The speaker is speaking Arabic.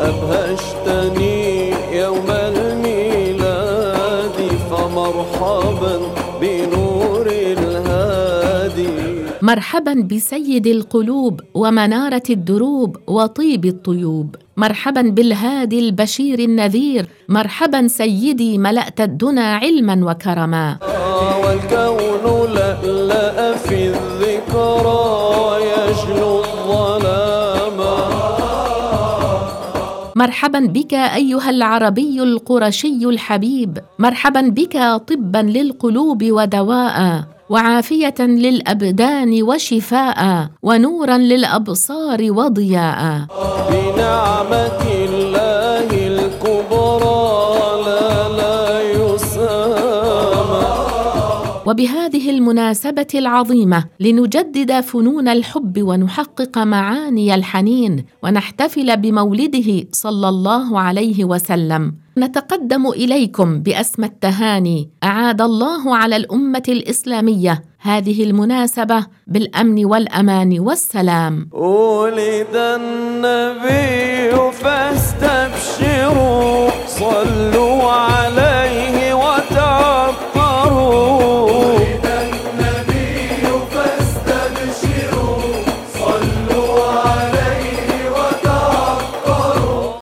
أبهجتني يوم الميلاد فمرحبا بنور الهادي. مرحبا بسيد القلوب ومنارة الدروب وطيب الطيوب. مرحبا بالهادي البشير النذير. مرحبا سيدي ملأت الدنا علما وكرما. والكون لألأ في الذكرى. مرحبا بك أيها العربي القرشي الحبيب. مرحبا بك طبا للقلوب ودواء وعافية للأبدان وشفاء ونورا للأبصار وضياء. بنعمة وبهذه المناسبة العظيمة لنجدد فنون الحب ونحقق معاني الحنين ونحتفل بمولده صلى الله عليه وسلم. نتقدم إليكم باسمى التهاني أعاد الله على الأمة الإسلامية هذه المناسبة بالأمن والأمان والسلام. ولد النبي